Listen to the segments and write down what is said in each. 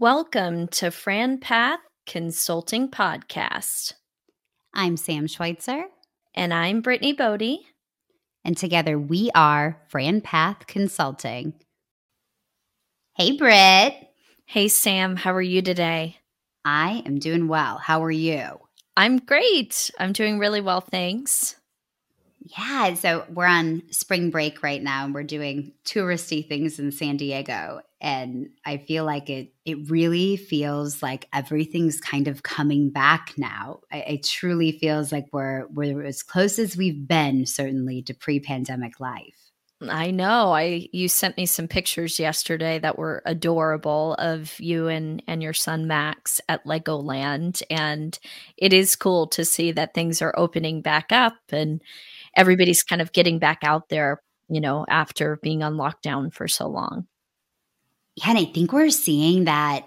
Welcome to Fran Path Consulting Podcast. I'm Sam Schweitzer. And I'm Brittany Bodie. And together we are Fran Path Consulting. Hey, Britt. Hey, Sam. How are you today? I am doing well. How are you? I'm great. I'm doing really well. Thanks. Yeah, so we're on spring break right now and we're doing touristy things in San Diego and I feel like it it really feels like everything's kind of coming back now. I, it truly feels like we're we're as close as we've been certainly to pre-pandemic life. I know. I you sent me some pictures yesterday that were adorable of you and and your son Max at Legoland and it is cool to see that things are opening back up and everybody's kind of getting back out there, you know, after being on lockdown for so long. Yeah, and I think we're seeing that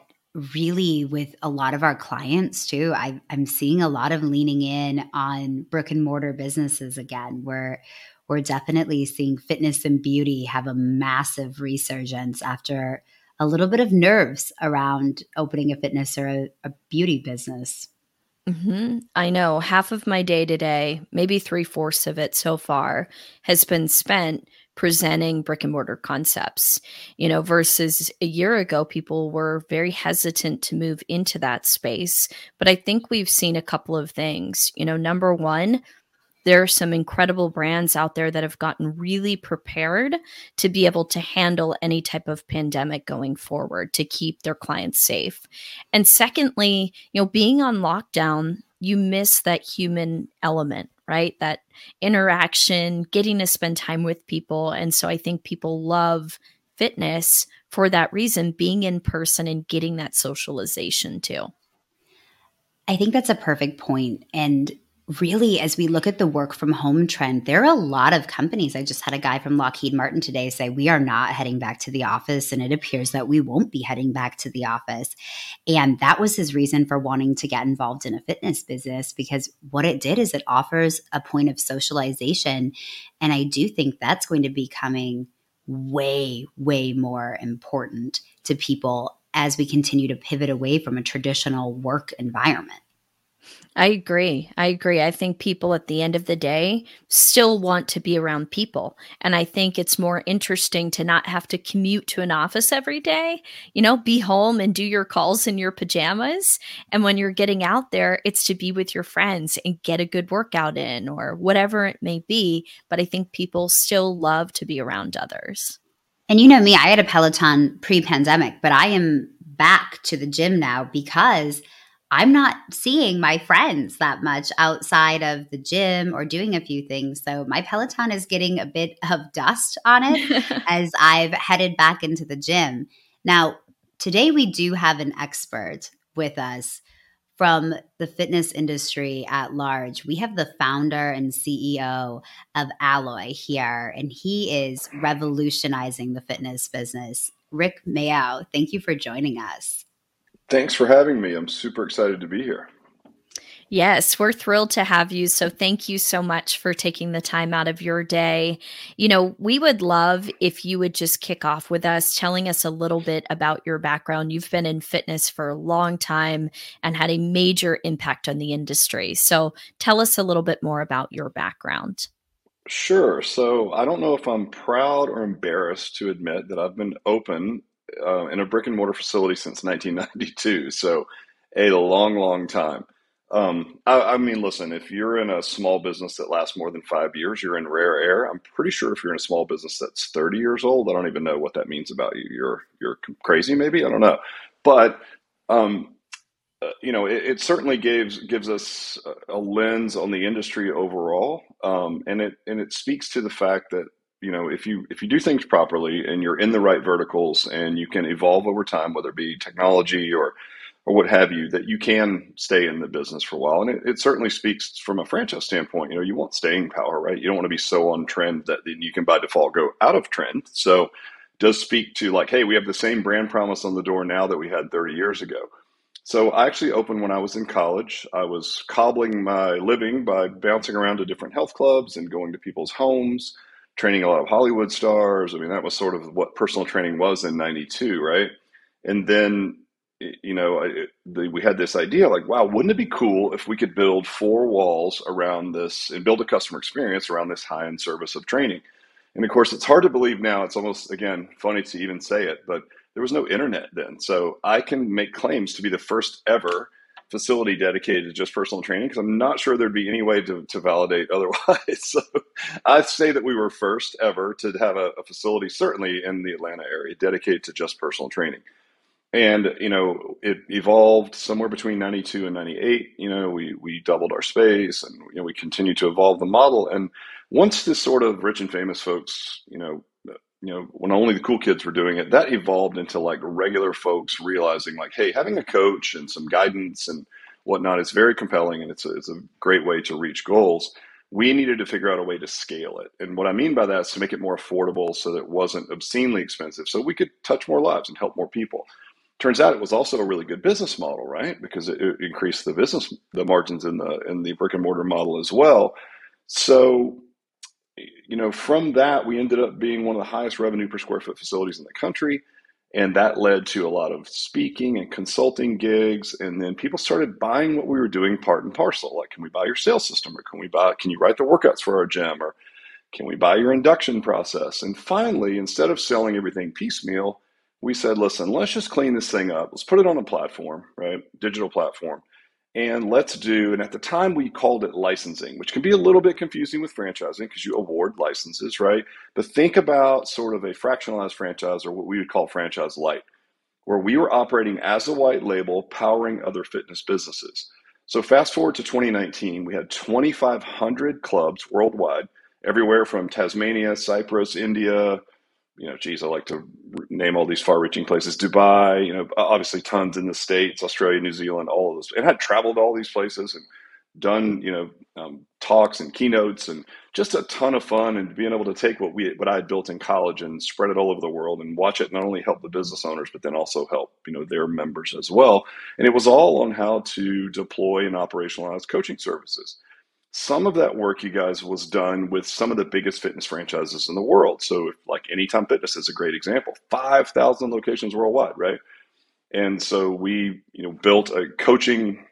really with a lot of our clients too. I, am seeing a lot of leaning in on brick and mortar businesses again, where we're definitely seeing fitness and beauty have a massive resurgence after a little bit of nerves around opening a fitness or a, a beauty business. Mm-hmm. I know half of my day today, maybe three fourths of it so far, has been spent presenting brick and mortar concepts. You know, versus a year ago, people were very hesitant to move into that space. But I think we've seen a couple of things. You know, number one, there are some incredible brands out there that have gotten really prepared to be able to handle any type of pandemic going forward to keep their clients safe. And secondly, you know, being on lockdown, you miss that human element, right? That interaction, getting to spend time with people. And so I think people love fitness for that reason, being in person and getting that socialization too. I think that's a perfect point. And really, as we look at the work from home trend, there are a lot of companies. I just had a guy from Lockheed Martin today say, We are not heading back to the office, and it appears that we won't be heading back to the office. And that was his reason for wanting to get involved in a fitness business because what it did is it offers a point of socialization. And I do think that's going to be coming way, way more important to people as we continue to pivot away from a traditional work environment. I agree. I agree. I think people at the end of the day still want to be around people. And I think it's more interesting to not have to commute to an office every day, you know, be home and do your calls in your pajamas. And when you're getting out there, it's to be with your friends and get a good workout in or whatever it may be. But I think people still love to be around others. And you know me, I had a Peloton pre pandemic, but I am back to the gym now because I'm not seeing my friends that much outside of the gym or doing a few things. So my Peloton is getting a bit of dust on it as I've headed back into the gym. Now, today we do have an expert with us from the fitness industry at large. We have the founder and CEO of Alloy here, and he is revolutionizing the fitness business. Rick Mayo, thank you for joining us. Thanks for having me. I'm super excited to be here. Yes, we're thrilled to have you. So, thank you so much for taking the time out of your day. You know, we would love if you would just kick off with us, telling us a little bit about your background. You've been in fitness for a long time and had a major impact on the industry. So, tell us a little bit more about your background. Sure. So, I don't know if I'm proud or embarrassed to admit that I've been open uh, in a brick and mortar facility since 1992. So a long, long time. Um, I, I, mean, listen, if you're in a small business that lasts more than five years, you're in rare air. I'm pretty sure if you're in a small business that's 30 years old, I don't even know what that means about you. You're you're crazy, maybe I don't know, but um, uh, you know, it, it, certainly gives gives us a lens on the industry overall, um, and it and it speaks to the fact that you know if you if you do things properly and you're in the right verticals and you can evolve over time whether it be technology or or what have you that you can stay in the business for a while. And it, it certainly speaks from a franchise standpoint. You know you want staying power right? You don't want to be so on trend that then you can by default go out of trend. So does speak to like hey we have the same brand promise on the door now that we had 30 years ago. So I actually opened when I was in college. I was cobbling my living by bouncing around to different health clubs and going to people's homes training a lot of Hollywood stars. I mean, that was sort of what personal training was in 92, right? And then you know, the, we had this idea like, wow, wouldn't it be cool if we could build four walls around this and build a customer experience around this high end service of training? And of course, it's hard to believe now. It's almost, again, funny to even say it, but there was no internet then. So I can make claims to be the first ever facility dedicated to just personal training because I'm not sure there'd be any way to, to validate otherwise. so I'd say that we were first ever to have a, a facility, certainly in the Atlanta area, dedicated to just personal training and you know it evolved somewhere between 92 and 98 you know we we doubled our space and you know we continued to evolve the model and once this sort of rich and famous folks you know you know when only the cool kids were doing it that evolved into like regular folks realizing like hey having a coach and some guidance and whatnot is very compelling and it's a, it's a great way to reach goals we needed to figure out a way to scale it and what i mean by that is to make it more affordable so that it wasn't obscenely expensive so we could touch more lives and help more people turns out it was also a really good business model, right? Because it, it increased the business, the margins in the in the brick and mortar model as well. So, you know, from that we ended up being one of the highest revenue per square foot facilities in the country. And that led to a lot of speaking and consulting gigs. And then people started buying what we were doing part and parcel. Like, can we buy your sales system? Or can we buy, can you write the workouts for our gym? Or can we buy your induction process? And finally, instead of selling everything piecemeal, we said, listen, let's just clean this thing up. Let's put it on a platform, right? Digital platform. And let's do, and at the time we called it licensing, which can be a little bit confusing with franchising because you award licenses, right? But think about sort of a fractionalized franchise or what we would call franchise light, where we were operating as a white label, powering other fitness businesses. So fast forward to 2019, we had 2,500 clubs worldwide, everywhere from Tasmania, Cyprus, India, you know, geez, I like to name all these far-reaching places. Dubai, you know, obviously tons in the states, Australia, New Zealand, all of this, and had traveled all these places and done, you know, um, talks and keynotes and just a ton of fun and being able to take what we what I had built in college and spread it all over the world and watch it not only help the business owners but then also help you know their members as well. And it was all on how to deploy and operationalize coaching services. Some of that work, you guys, was done with some of the biggest fitness franchises in the world. So, like Anytime Fitness is a great example, 5,000 locations worldwide, right? And so we, you know, built a coaching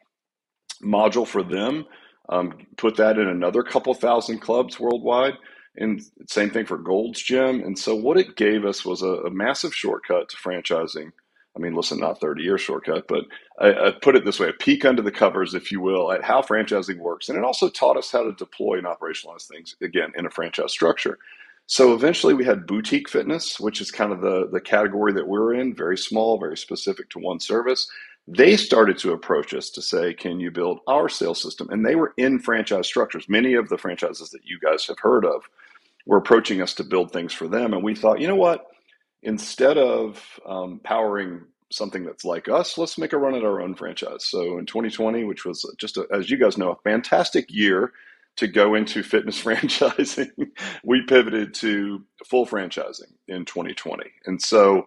module for them, um, put that in another couple thousand clubs worldwide, and same thing for Gold's Gym. And so what it gave us was a, a massive shortcut to franchising I mean, listen, not 30 year shortcut, but I, I, put it this way a peek under the covers, if you will, at how franchising works. And it also taught us how to deploy and operationalize things, again, in a franchise structure. So eventually we had boutique fitness, which is kind of the, the category that we're in, very small, very specific to one service. They started to approach us to say, can you build our sales system? And they were in franchise structures. Many of the franchises that you guys have heard of were approaching us to build things for them. And we thought, you know what? Instead of um, powering something that's like us, let's make a run at our own franchise. So in 2020, which was just, a, as you guys know, a fantastic year to go into fitness franchising, we pivoted to full franchising in 2020. And so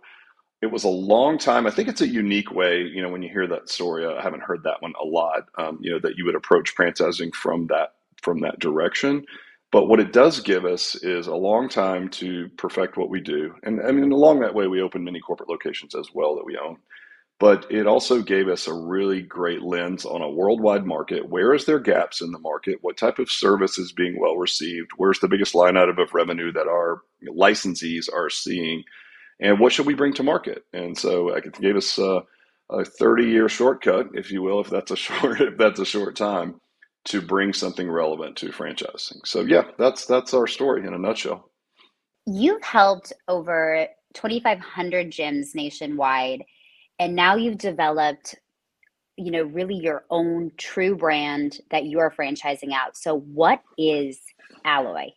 it was a long time. I think it's a unique way, you know, when you hear that story, I haven't heard that one a lot, um, you know, that you would approach franchising from that from that direction. But what it does give us is a long time to perfect what we do. And I mean, along that way, we open many corporate locations as well that we own. But it also gave us a really great lens on a worldwide market. Where is there gaps in the market? What type of service is being well received? Where's the biggest line item of revenue that our licensees are seeing? And what should we bring to market? And so it gave us a, a 30 year shortcut, if you will, if that's a short, if that's a short time to bring something relevant to franchising. So yeah, that's that's our story in a nutshell. You've helped over 2500 gyms nationwide and now you've developed you know really your own true brand that you are franchising out. So what is Alloy?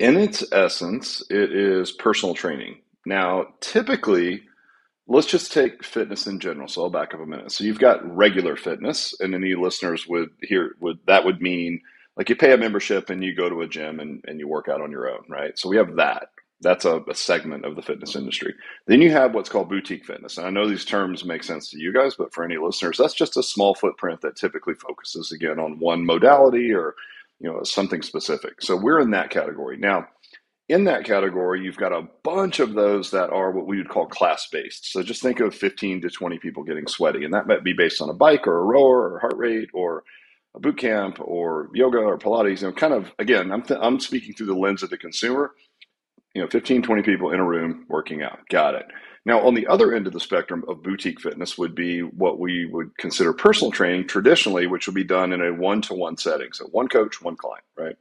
In its essence, it is personal training. Now, typically let's just take fitness in general. So I'll back up a minute. So you've got regular fitness, and any listeners would hear would that would mean like you pay a membership and you go to a gym and, and you work out on your own, right? So we have that. That's a, a segment of the fitness industry. Then you have what's called boutique fitness. And I know these terms make sense to you guys, but for any listeners, that's just a small footprint that typically focuses again on one modality or you know something specific. So we're in that category. Now, in that category, you've got a bunch of those that are what we would call class based. So just think of 15 to 20 people getting sweaty, and that might be based on a bike or a rower or heart rate or a boot camp or yoga or Pilates. You know, kind of again, I'm th- I'm speaking through the lens of the consumer. You know, 15, 20 people in a room working out. Got it. Now, on the other end of the spectrum of boutique fitness would be what we would consider personal training traditionally, which would be done in a one to one setting. So one coach, one client, right?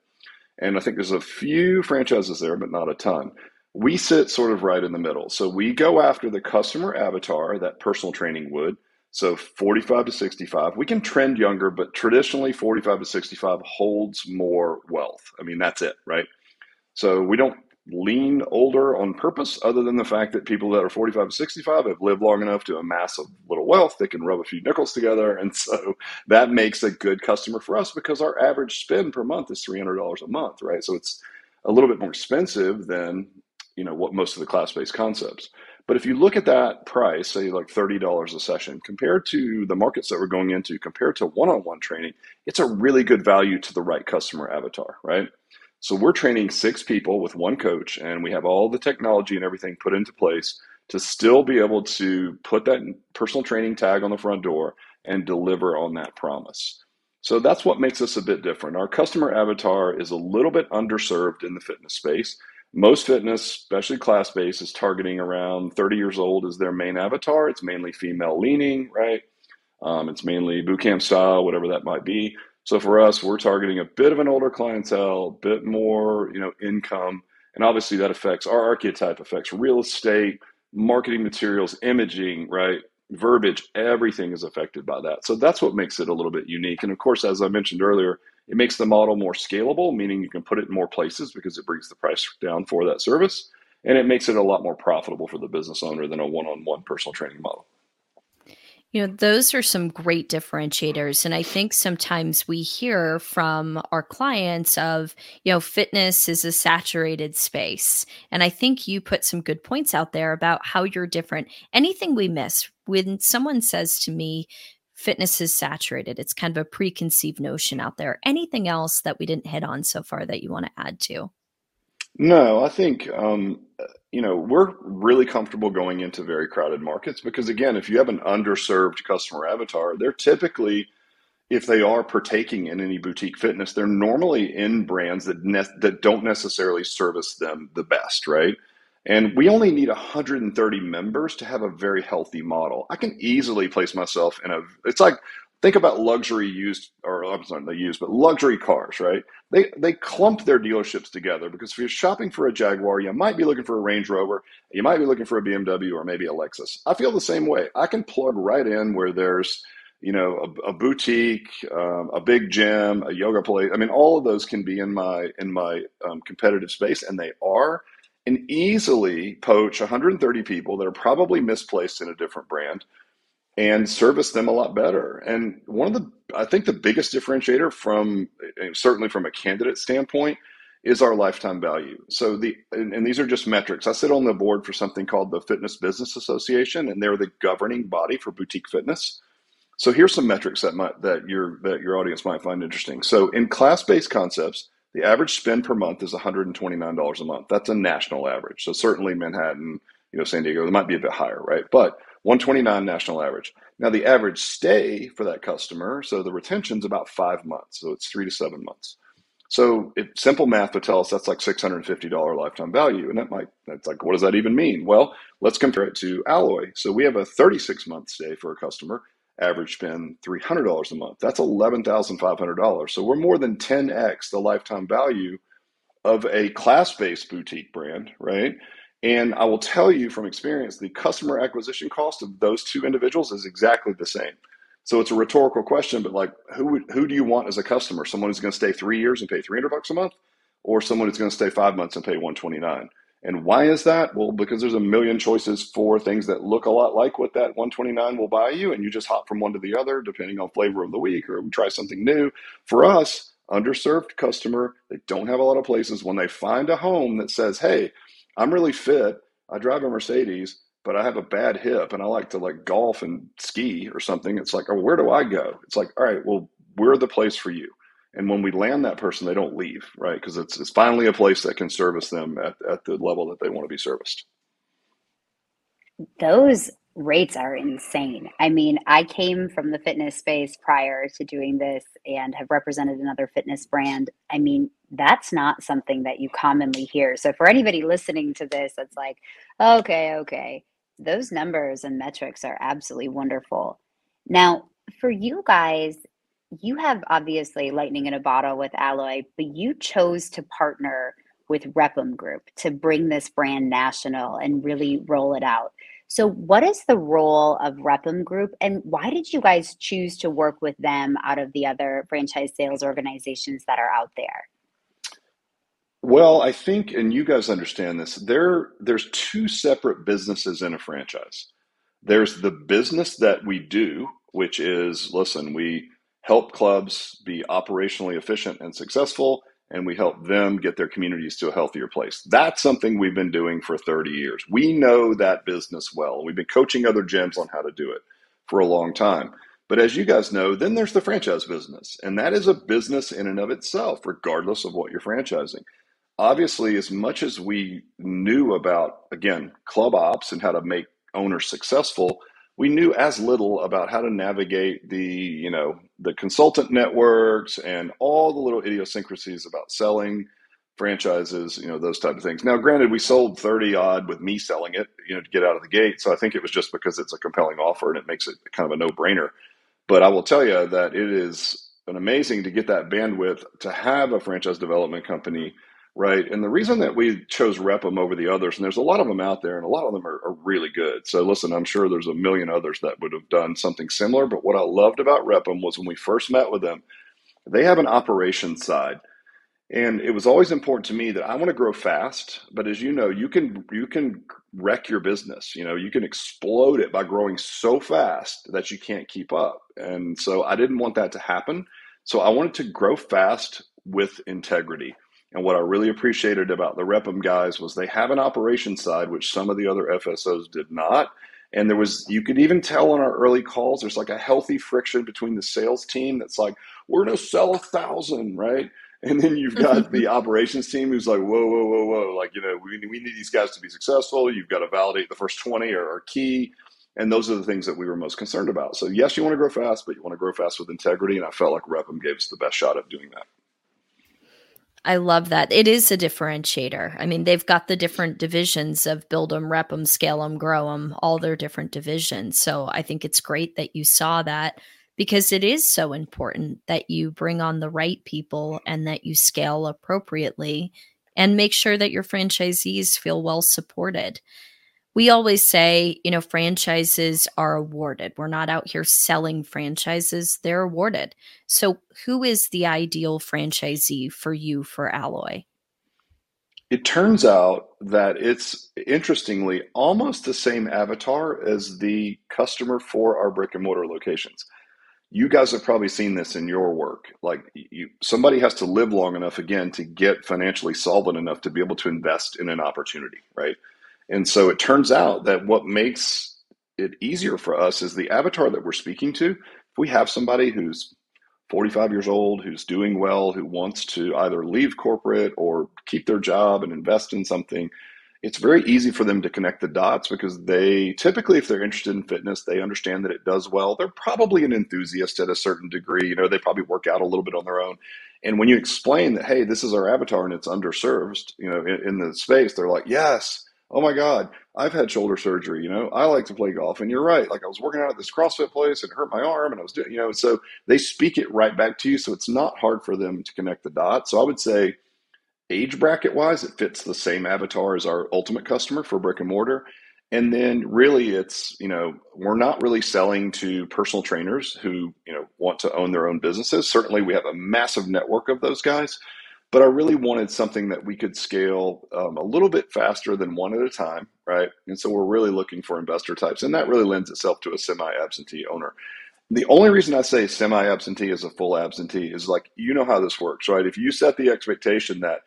And I think there's a few franchises there, but not a ton. We sit sort of right in the middle. So we go after the customer avatar that personal training would. So 45 to 65. We can trend younger, but traditionally 45 to 65 holds more wealth. I mean, that's it, right? So we don't lean older on purpose, other than the fact that people that are 45 to 65 have lived long enough to amass a little wealth. They can rub a few nickels together. And so that makes a good customer for us because our average spend per month is $300 a month, right? So it's a little bit more expensive than, you know, what most of the class-based concepts. But if you look at that price, say like $30 a session, compared to the markets that we're going into, compared to one on one training, it's a really good value to the right customer avatar, right? So we're training six people with one coach, and we have all the technology and everything put into place to still be able to put that personal training tag on the front door and deliver on that promise. So that's what makes us a bit different. Our customer avatar is a little bit underserved in the fitness space. Most fitness, especially class based, is targeting around 30 years old as their main avatar. It's mainly female leaning, right? Um, it's mainly boot camp style, whatever that might be. So for us, we're targeting a bit of an older clientele, a bit more, you know, income, and obviously that affects our archetype affects real estate, marketing materials, imaging, right? Verbiage, everything is affected by that. So that's what makes it a little bit unique. And of course, as I mentioned earlier, it makes the model more scalable, meaning you can put it in more places because it brings the price down for that service. And it makes it a lot more profitable for the business owner than a one on one personal training model. You know, those are some great differentiators. And I think sometimes we hear from our clients of, you know, fitness is a saturated space. And I think you put some good points out there about how you're different. Anything we miss when someone says to me, fitness is saturated, it's kind of a preconceived notion out there. Anything else that we didn't hit on so far that you want to add to? No, I think um, you know we're really comfortable going into very crowded markets because again, if you have an underserved customer avatar, they're typically if they are partaking in any boutique fitness, they're normally in brands that ne- that don't necessarily service them the best, right? And we only need 130 members to have a very healthy model. I can easily place myself in a. It's like think about luxury used or I'm sorry, they use, but luxury cars, right? They they clump their dealerships together because if you're shopping for a Jaguar, you might be looking for a Range Rover, you might be looking for a BMW or maybe a Lexus. I feel the same way. I can plug right in where there's you know a, a boutique, um, a big gym, a yoga place. I mean, all of those can be in my in my um, competitive space, and they are. And easily poach 130 people that are probably misplaced in a different brand and service them a lot better. And one of the, I think the biggest differentiator from, certainly from a candidate standpoint, is our lifetime value. So the, and, and, these are just metrics. I sit on the board for something called the Fitness Business Association, and they're the governing body for boutique fitness. So here's some metrics that might, that your that your audience might find interesting. So in class-based concepts, the average spend per month is $129 a month. That's a national average. So certainly Manhattan, you know, San Diego, it might be a bit higher, right? But 129 national average. Now, the average stay for that customer, so the retention is about five months. So it's three to seven months. So if simple math would tell us that's like $650 lifetime value. And that might, that's like, what does that even mean? Well, let's compare it to Alloy. So we have a 36 month stay for a customer, average spend $300 a month. That's $11,500. So we're more than 10x the lifetime value of a class based boutique brand, right? And I will tell you from experience, the customer acquisition cost of those two individuals is exactly the same. So it's a rhetorical question, but like, who who do you want as a customer? Someone who's going to stay three years and pay 300 bucks a month, or someone who's going to stay five months and pay 129? And why is that? Well, because there's a million choices for things that look a lot like what that 129 will buy you, and you just hop from one to the other depending on flavor of the week, or try something new. For us, underserved customer, they don't have a lot of places. When they find a home that says, "Hey," I'm really fit. I drive a Mercedes, but I have a bad hip and I like to like golf and ski or something. It's like, oh, where do I go? It's like, all right, well, we're the place for you. And when we land that person, they don't leave, right? Because it's, it's finally a place that can service them at, at the level that they want to be serviced. Those rates are insane. I mean, I came from the fitness space prior to doing this and have represented another fitness brand. I mean, that's not something that you commonly hear. So for anybody listening to this, that's like, okay, okay. Those numbers and metrics are absolutely wonderful. Now, for you guys, you have obviously lightning in a bottle with Alloy, but you chose to partner with Repum Group to bring this brand national and really roll it out. So, what is the role of Repum Group, and why did you guys choose to work with them out of the other franchise sales organizations that are out there? Well, I think, and you guys understand this, there there's two separate businesses in a franchise. There's the business that we do, which is listen, we help clubs be operationally efficient and successful, and we help them get their communities to a healthier place. That's something we've been doing for 30 years. We know that business well. We've been coaching other gyms on how to do it for a long time. But as you guys know, then there's the franchise business, and that is a business in and of itself, regardless of what you're franchising. Obviously, as much as we knew about, again, club ops and how to make owners successful, we knew as little about how to navigate the you know the consultant networks and all the little idiosyncrasies about selling franchises you know those type of things. Now granted we sold 30 odd with me selling it you know to get out of the gate. So i think it was just because it's a compelling offer and it makes it kind of a no-brainer. But i will tell you that it is an amazing to get that bandwidth to have a franchise development company right? And the reason that we chose Repum over the others, and there's a lot of them out there, and a lot of them are, are, really good. So listen, I'm sure there's a million others that would have done something similar. But what I loved about Repum was when we first met with them, they have an operations side. And it was always important to me that I want to grow fast, but as you know, you can you can wreck your business. You know, you can explode it by growing so fast that you can't keep up. And so I didn't want that to happen. So I wanted to grow fast with integrity. And what I really appreciated about the Repum guys was they have an operations side, which some of the other FSOs did not. And there was, you could even tell on our early calls, there's like a healthy friction between the sales team that's like, we're going to sell a thousand, right? And then you've got mm-hmm. the operations team who's like, whoa, whoa, whoa, whoa. Like, you know, we, we need these guys to be successful. You've got to validate the first 20 are, are key. And those are the things that we were most concerned about. So, yes, you want to grow fast, but you want to grow fast with integrity. And I felt like Repum gave us the best shot at doing that. I love that. It is a differentiator. I mean, they've got the different divisions of build them, rep them, scale them, grow them, all their different divisions. So I think it's great that you saw that because it is so important that you bring on the right people and that you scale appropriately and make sure that your franchisees feel well supported we always say, you know, franchises are awarded. We're not out here selling franchises, they're awarded. So, who is the ideal franchisee for you for Alloy? It turns out that it's interestingly almost the same avatar as the customer for our brick and mortar locations. You guys have probably seen this in your work. Like you, somebody has to live long enough again to get financially solvent enough to be able to invest in an opportunity, right? And so it turns out that what makes it easier for us is the avatar that we're speaking to. If we have somebody who's 45 years old, who's doing well, who wants to either leave corporate or keep their job and invest in something, it's very easy for them to connect the dots because they typically, if they're interested in fitness, they understand that it does well. They're probably an enthusiast at a certain degree. You know, they probably work out a little bit on their own. And when you explain that, hey, this is our avatar and it's underserved, you know, in, in the space, they're like, yes, oh my God, I've had shoulder surgery. You know, I like to play golf. And you're right. Like I was working out at this CrossFit place and it hurt my arm and I was doing, you know, so they speak it right back to you. So it's not hard for them to connect the dots. So I would say, age bracket wise, it fits the same avatar as our ultimate customer for brick and mortar. And then really it's, you know, we're not really selling to personal trainers who, you know, want to own their own businesses. Certainly we have a massive network of those guys but I really wanted something that we could scale um, a little bit faster than one at a time, right? And so we're really looking for investor types, and that really lends itself to a semi-absentee owner. The only reason I say semi-absentee is a full absentee is like you know how this works, right? If you set the expectation that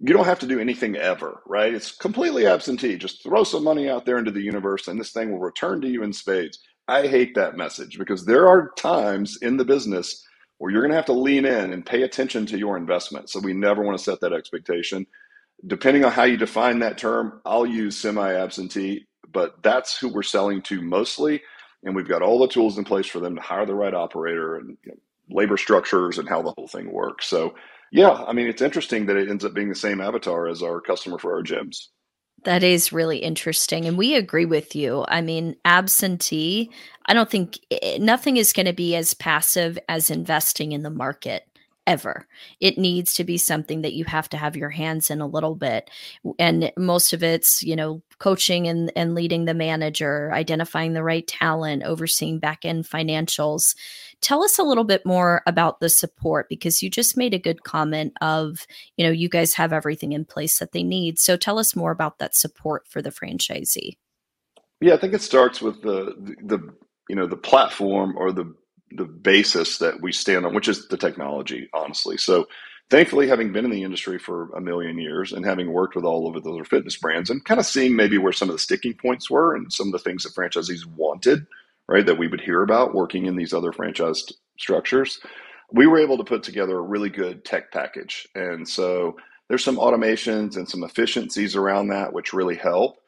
you don't have to do anything ever, right? It's completely absentee. Just throw some money out there into the universe, and this thing will return to you in spades. I hate that message because there are times in the business or you're going to have to lean in and pay attention to your investment. So we never want to set that expectation. Depending on how you define that term, I'll use semi absentee, but that's who we're selling to mostly. And we've got all the tools in place for them to hire the right operator and you know, labor structures and how the whole thing works. So, yeah, I mean, it's interesting that it ends up being the same avatar as our customer for our gyms. That is really interesting. And we agree with you. I mean, absentee, I don't think eh, nothing is going to be as passive as investing in the market ever. It needs to be something that you have to have your hands in a little bit. And most of it's, you know, coaching and, and leading the manager, identifying the right talent, overseeing back end financials. Tell us a little bit more about the support because you just made a good comment of, you know, you guys have everything in place that they need. So tell us more about that support for the franchisee. Yeah, I think it starts with the the, the you know the platform or the the basis that we stand on, which is the technology, honestly. So thankfully, having been in the industry for a million years and having worked with all of those fitness brands and kind of seeing maybe where some of the sticking points were and some of the things that franchisees wanted, right, that we would hear about working in these other franchised structures, we were able to put together a really good tech package. And so there's some automations and some efficiencies around that, which really help.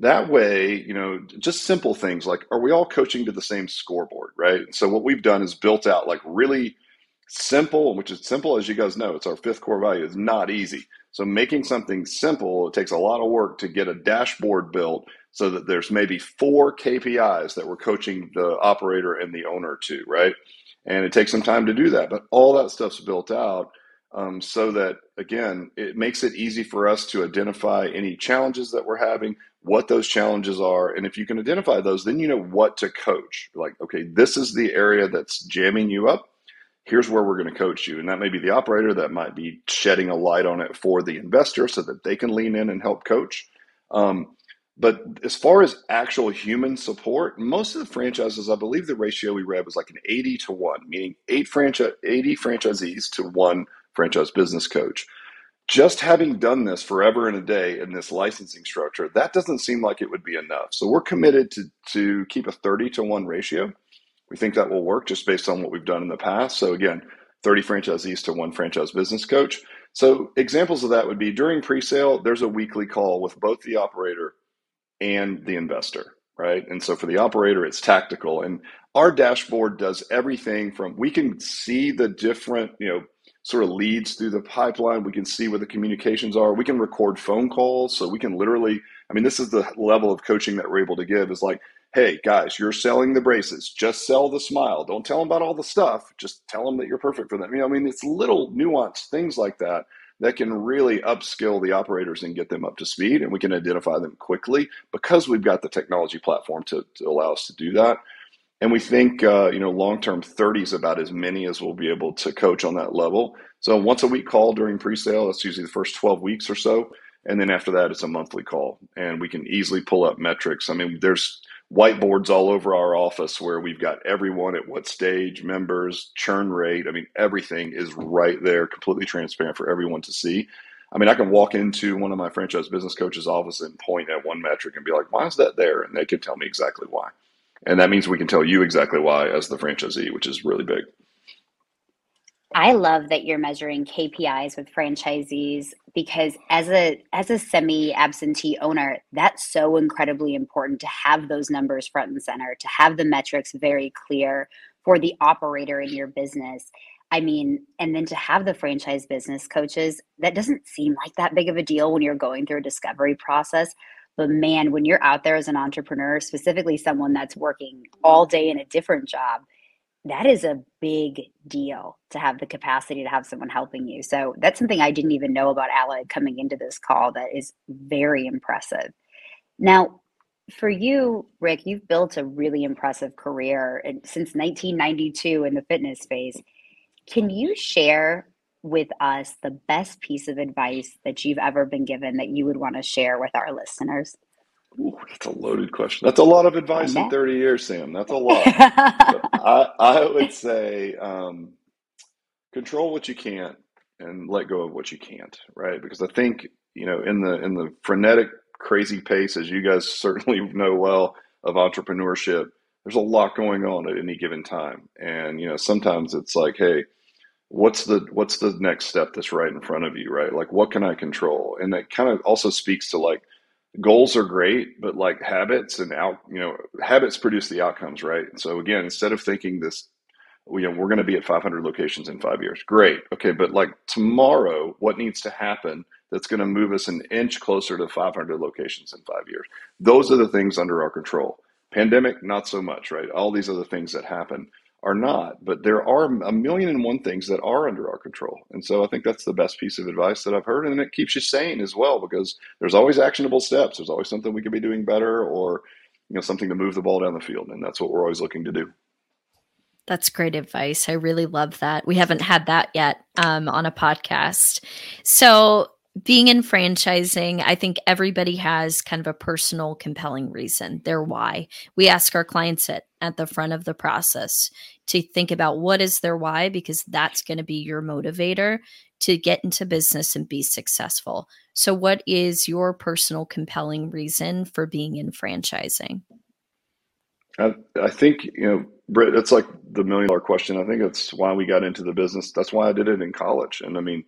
That way, you know, just simple things like are we all coaching to the same scoreboard, right? So what we've done is built out like really simple, which is simple as you guys know, it's our fifth core value, is not easy. So making something simple, it takes a lot of work to get a dashboard built so that there's maybe four KPIs that we're coaching the operator and the owner to, right? And it takes some time to do that, but all that stuff's built out um, so that again, it makes it easy for us to identify any challenges that we're having, what those challenges are. And if you can identify those, then you know what to coach. Like, okay, this is the area that's jamming you up. Here's where we're going to coach you. And that may be the operator, that might be shedding a light on it for the investor so that they can lean in and help coach. Um, but as far as actual human support, most of the franchises, I believe the ratio we read was like an 80 to 1, meaning eight franchise 80 franchisees to one franchise business coach just having done this forever and a day in this licensing structure, that doesn't seem like it would be enough. So we're committed to to keep a 30 to 1 ratio. We think that will work just based on what we've done in the past. So again, 30 franchisees to one franchise business coach. So examples of that would be during pre-sale, there's a weekly call with both the operator and the investor, right? And so for the operator, it's tactical. And our dashboard does everything from we can see the different, you know, sort of leads through the pipeline. We can see where the communications are. We can record phone calls. So we can literally, I mean, this is the level of coaching that we're able to give is like, hey, guys, you're selling the braces. Just sell the smile. Don't tell them about all the stuff. Just tell them that you're perfect for them. You know, I mean, it's little nuanced things like that that can really upskill the operators and get them up to speed. And we can identify them quickly because we've got the technology platform to, to allow us to do that. And we think, uh, you know, long term 30 is about as many as we'll be able to coach on that level. So once a week call during pre-sale, that's usually the first 12 weeks or so. And then after that, it's a monthly call. And we can easily pull up metrics. I mean, there's whiteboards all over our office where we've got everyone at what stage, members, churn rate. I mean, everything is right there, completely transparent for everyone to see. I mean, I can walk into one of my franchise business coaches' office and point at one metric and be like, why is that there? And they can tell me exactly why. And that means we can tell you exactly why as the franchisee, which is really big. I love that you're measuring KPIs with franchisees because as a as a semi absentee owner, that's so incredibly important to have those numbers front and center, to have the metrics very clear for the operator in your business. I mean, and then to have the franchise business coaches, that doesn't seem like that big of a deal when you're going through a discovery process. But man, when you're out there as an entrepreneur, specifically someone that's working all day in a different job, that is a big deal to have the capacity to have someone helping you. So that's something I didn't even know about Alloy coming into this call that is very impressive. Now, for you, Rick, you've built a really impressive career since 1992 in the fitness space. Can you share with us the best piece of advice that you've ever been given that you would want to share with our listeners? Ooh, that's a loaded question. That's a lot of advice in 30 years, Sam. That's a lot. I, I would say um, control what you can't and let go of what you can't, right? Because I think, you know, in the in the frenetic, crazy pace, as you guys certainly know well, of entrepreneurship, there's a lot going on at any given time. And, you know, sometimes it's like, hey, what's the what's the next step that's right in front of you, right? Like what can I control? And that kind of also speaks to like goals are great, but like habits and out, you know, habits produce the outcomes, right? So again, instead of thinking this you know, we're going to be at 500 locations in five years. Great. Okay. But like tomorrow, what needs to happen that's going to move us an inch closer to 500 locations in five years? Those are the things under our control. Pandemic, not so much, right? All these other things that happen are not, but there are a million and one things that are under our control. And so I think that's the best piece of advice that I've heard. And it keeps you sane as well, because there's always actionable steps. There's always something we could be doing better or, you know, something to move the ball down the field. And that's what we're always looking to do. That's great advice. I really love that. We haven't had that yet um, on a podcast. So, being in franchising, I think everybody has kind of a personal, compelling reason, their why. We ask our clients at, at the front of the process to think about what is their why, because that's going to be your motivator to get into business and be successful. So, what is your personal, compelling reason for being in franchising? I, I think, you know, Britt, it's like the million dollar question. I think that's why we got into the business. That's why I did it in college. And I mean,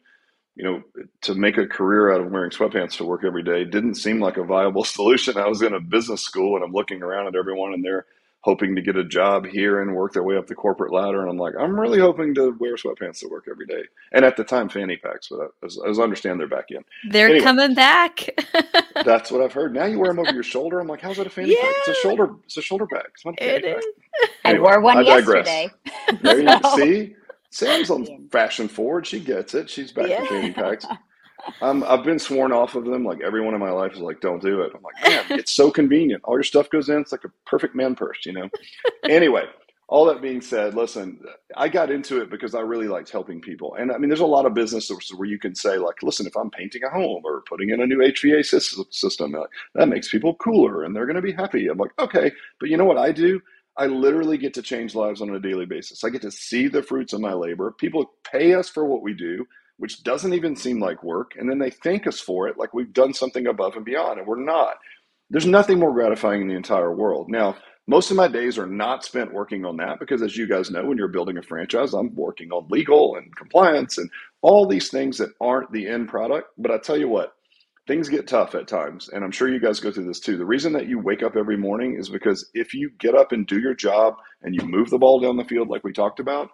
you know, to make a career out of wearing sweatpants to work every day didn't seem like a viable solution. I was in a business school and I'm looking around at everyone and they're hoping to get a job here and work their way up the corporate ladder. And I'm like, I'm really hoping to wear sweatpants to work every day. And at the time, fanny packs, but as, as I understand, they're back in. They're anyway, coming back. that's what I've heard. Now you wear them over your shoulder. I'm like, how's that a fanny yeah. pack? It's a shoulder. It's a shoulder bag. It's not a fanny it pack. Is. Anyway, I wore one I yesterday. There you see, Sam's on fashion forward. She gets it. She's back yeah. to fanny packs. Um, I've been sworn off of them. Like everyone in my life is like, "Don't do it." I'm like, "Man, it's so convenient. All your stuff goes in. It's like a perfect man purse, you know." anyway, all that being said, listen, I got into it because I really liked helping people, and I mean, there's a lot of businesses where you can say, like, "Listen, if I'm painting a home or putting in a new HVAC system, that makes people cooler, and they're going to be happy." I'm like, "Okay," but you know what I do? I literally get to change lives on a daily basis. I get to see the fruits of my labor. People pay us for what we do which doesn't even seem like work. And then they thank us for it like we've done something above and beyond, and we're not. There's nothing more gratifying in the entire world. Now, most of my days are not spent working on that because, as you guys know, when you're building a franchise, I'm working on legal and compliance and all these things that aren't the end product. But I tell you what, things get tough at times. And I'm sure you guys go through this too. The reason that you wake up every morning is because if you get up and do your job and you move the ball down the field, like we talked about,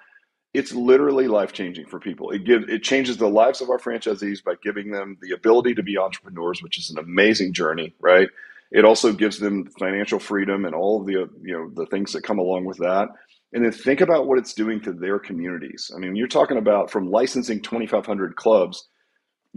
it's literally life changing for people. It gives it changes the lives of our franchisees by giving them the ability to be entrepreneurs, which is an amazing journey, right? It also gives them financial freedom and all of the you know the things that come along with that. And then think about what it's doing to their communities. I mean, you're talking about from licensing 2,500 clubs.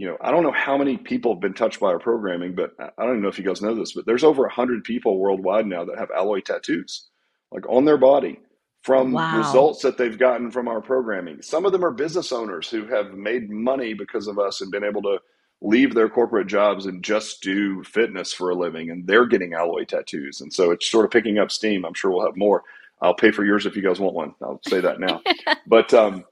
You know, I don't know how many people have been touched by our programming, but I don't even know if you guys know this, but there's over 100 people worldwide now that have alloy tattoos, like on their body from wow. results that they've gotten from our programming. Some of them are business owners who have made money because of us and been able to leave their corporate jobs and just do fitness for a living and they're getting alloy tattoos. And so it's sort of picking up steam. I'm sure we'll have more. I'll pay for yours if you guys want one. I'll say that now. but um,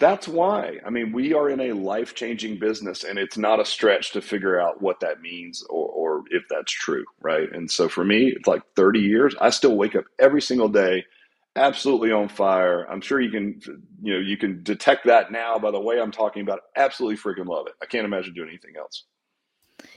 that's why. I mean, we are in a life changing business and it's not a stretch to figure out what that means or, or if that's true. Right. And so for me, it's like 30 years. I still wake up every single day absolutely on fire. I'm sure you can, you know, you can detect that now by the way I'm talking about. It. Absolutely freaking love it. I can't imagine doing anything else.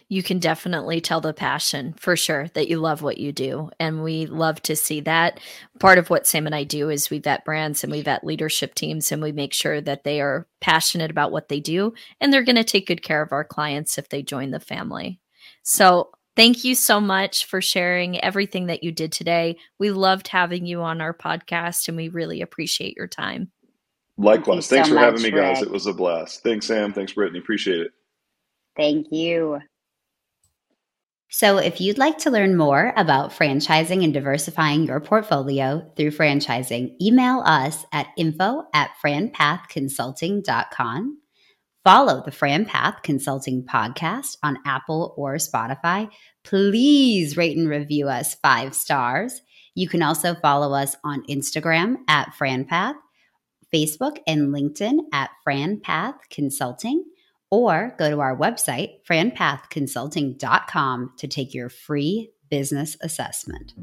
You can definitely tell the passion for sure that you love what you do. And we love to see that. Part of what Sam and I do is we vet brands and we vet leadership teams and we make sure that they are passionate about what they do and they're going to take good care of our clients if they join the family. So Thank you so much for sharing everything that you did today. We loved having you on our podcast and we really appreciate your time. Likewise. Thank Thanks so for having me, guys. It was a blast. Thanks, Sam. Thanks, Brittany. Appreciate it. Thank you. So, if you'd like to learn more about franchising and diversifying your portfolio through franchising, email us at info at franpathconsulting.com Follow the Fran Path Consulting podcast on Apple or Spotify. Please rate and review us five stars. You can also follow us on Instagram at FranPath, Facebook and LinkedIn at FranPath Consulting, or go to our website, franpathconsulting.com, to take your free business assessment.